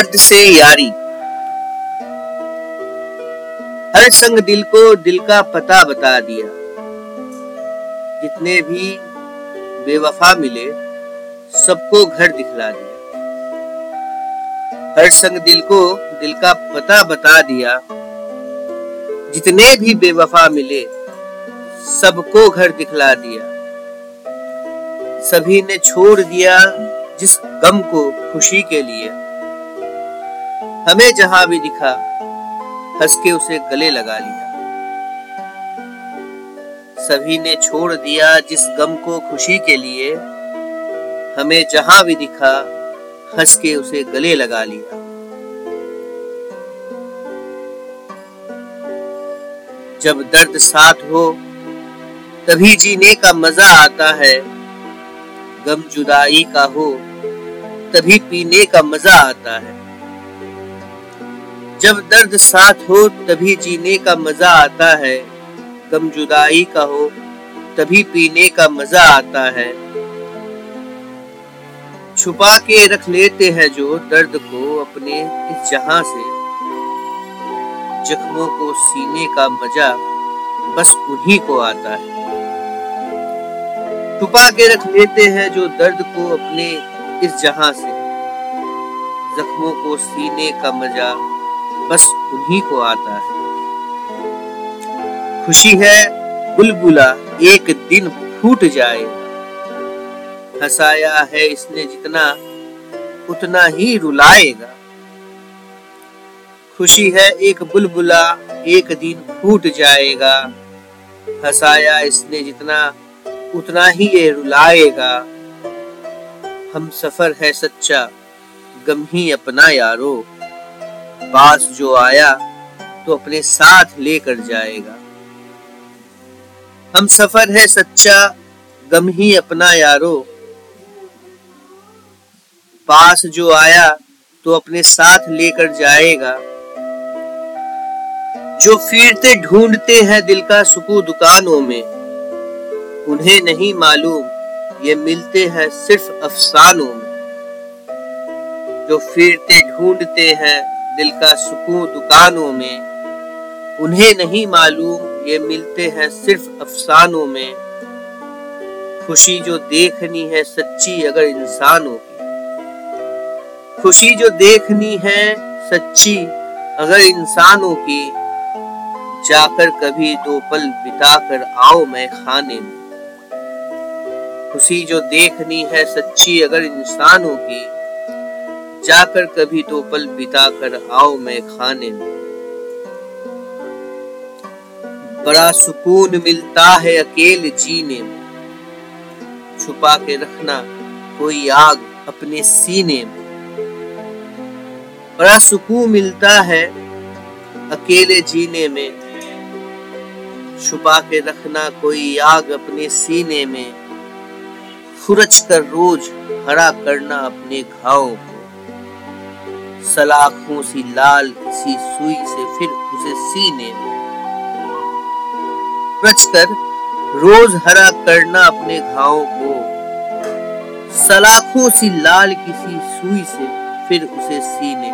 दर्द से यारी। हर संग दिल को दिल का पता बता दिया। जितने भी बेवफा मिले, सबको घर दिखला दिया। हर संग दिल को दिल का पता बता दिया। जितने भी बेवफा मिले, सबको घर दिखला दिया। सभी ने छोड़ दिया जिस गम को खुशी के लिए। हमें जहाँ भी दिखा हंस के उसे गले लगा लिया। सभी ने छोड़ दिया जिस गम को खुशी के लिए। हमें जहाँ भी दिखा हंस के उसे गले लगा लिया। जब दर्द साथ हो, तभी जीने का मज़ा आता है। गम जुदाई का हो, तभी पीने का मज़ा आता है। जब दर्द साथ हो, तभी जीने का मज़ा आता है। गम जुदाई का हो तभी पीने का मज़ा आता है। छुपा के रख लेते हैं जो दर्द को अपने इस जहाँ से। जख्मों को सीने का मज़ा बस उन्हीं को आता है। छुपा के रख लेते हैं जो दर्द को अपने इस जहाँ से। जख्मों को सीने का मज़ा बस उन्हीं को आता है। खुशी है, बुलबुला एक दिन फूट जाए। हंसाया है इसने जितना, उतना ही रुलाएगा। खुशी है एक बुलबुला एक दिन फूट जाएगा। हंसाया इसने जितना, उतना ही ये रुलाएगा। हम सफ़र है सच्चा, गम ही अपना यारो। पास जो आया तो अपने साथ लेकर जाएगा। हम सफ़र है सच्चा, गम ही अपना यारो। पास जो आया तो अपने साथ लेकर जाएगा। जो फिरते ढूंढते हैं दिल का सुकू दुकानों में, उन्हें नहीं मालूम, ये मिलते हैं सिर्फ़ अफसानों में। जो फिरते ढूंढते हैं दिल का सुकून दुकानों में, उन्हें नहीं मालूम ये मिलते हैं सिर्फ़ अफसानों में। खुशी जो देखनी है सच्ची अगर इंसानों की। खुशी जो देखनी है सच्ची अगर इंसानों की। जाकर कभी दो पल बिताकर आओ मैं खाने में। खुशी जो देखनी है सच्ची अगर इंसानों की। जाकर कभी तो पल बिता कर आओ मैं खाने में। बड़ा सुकून मिलता है अकेले जीने में। छुपा के रखना कोई आग अपने सीने में। बड़ा सुकून मिलता है अकेले जीने में। छुपा के रखना कोई आग अपने सीने में। खुरच कर रोज हरा करना अपने घाव सलाखों सी लाल किसी सुई से फिर उसे सीने में। रोज हरा करना अपने घावों को। सलाखों सी लाल किसी सुई से फिर उसे सीने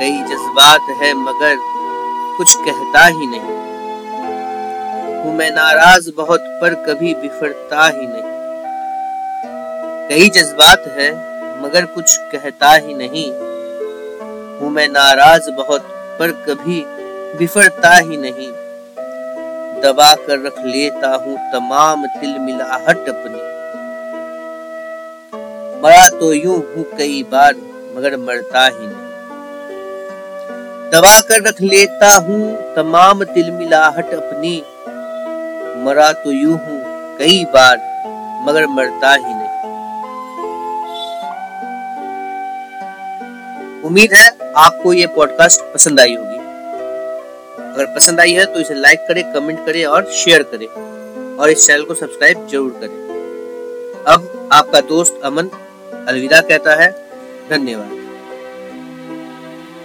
कई जज्बात है, मगर कुछ कहता ही नहीं। हूँ मैं नाराज़ बहुत, पर कभी बिफरता ही नहीं। कई जज्बात है मगर कुछ कहता ही नहीं। हूँ मैं नाराज़ बहुत, पर कभी बिफरता ही नहीं। दबा कर रख लेता हूँ तमाम तिल मिलाहट अपनी। मरा तो यूँ हूँ कई बार, मगर मरता ही नहीं। दबा कर रख लेता हूँ तमाम तिल मिलाहट अपनी। मरा तो यूँ हूँ कई बार, मगर मरता ही नहीं। उम्मीद है आपको ये पॉडकास्ट पसंद आई होगी। अगर पसंद आई है तो इसे लाइक करें कमेंट करें और शेयर करें। और इस चैनल को सब्सक्राइब ज़रूर करें। अब आपका दोस्त अमन अलविदा कहता है, धन्यवाद।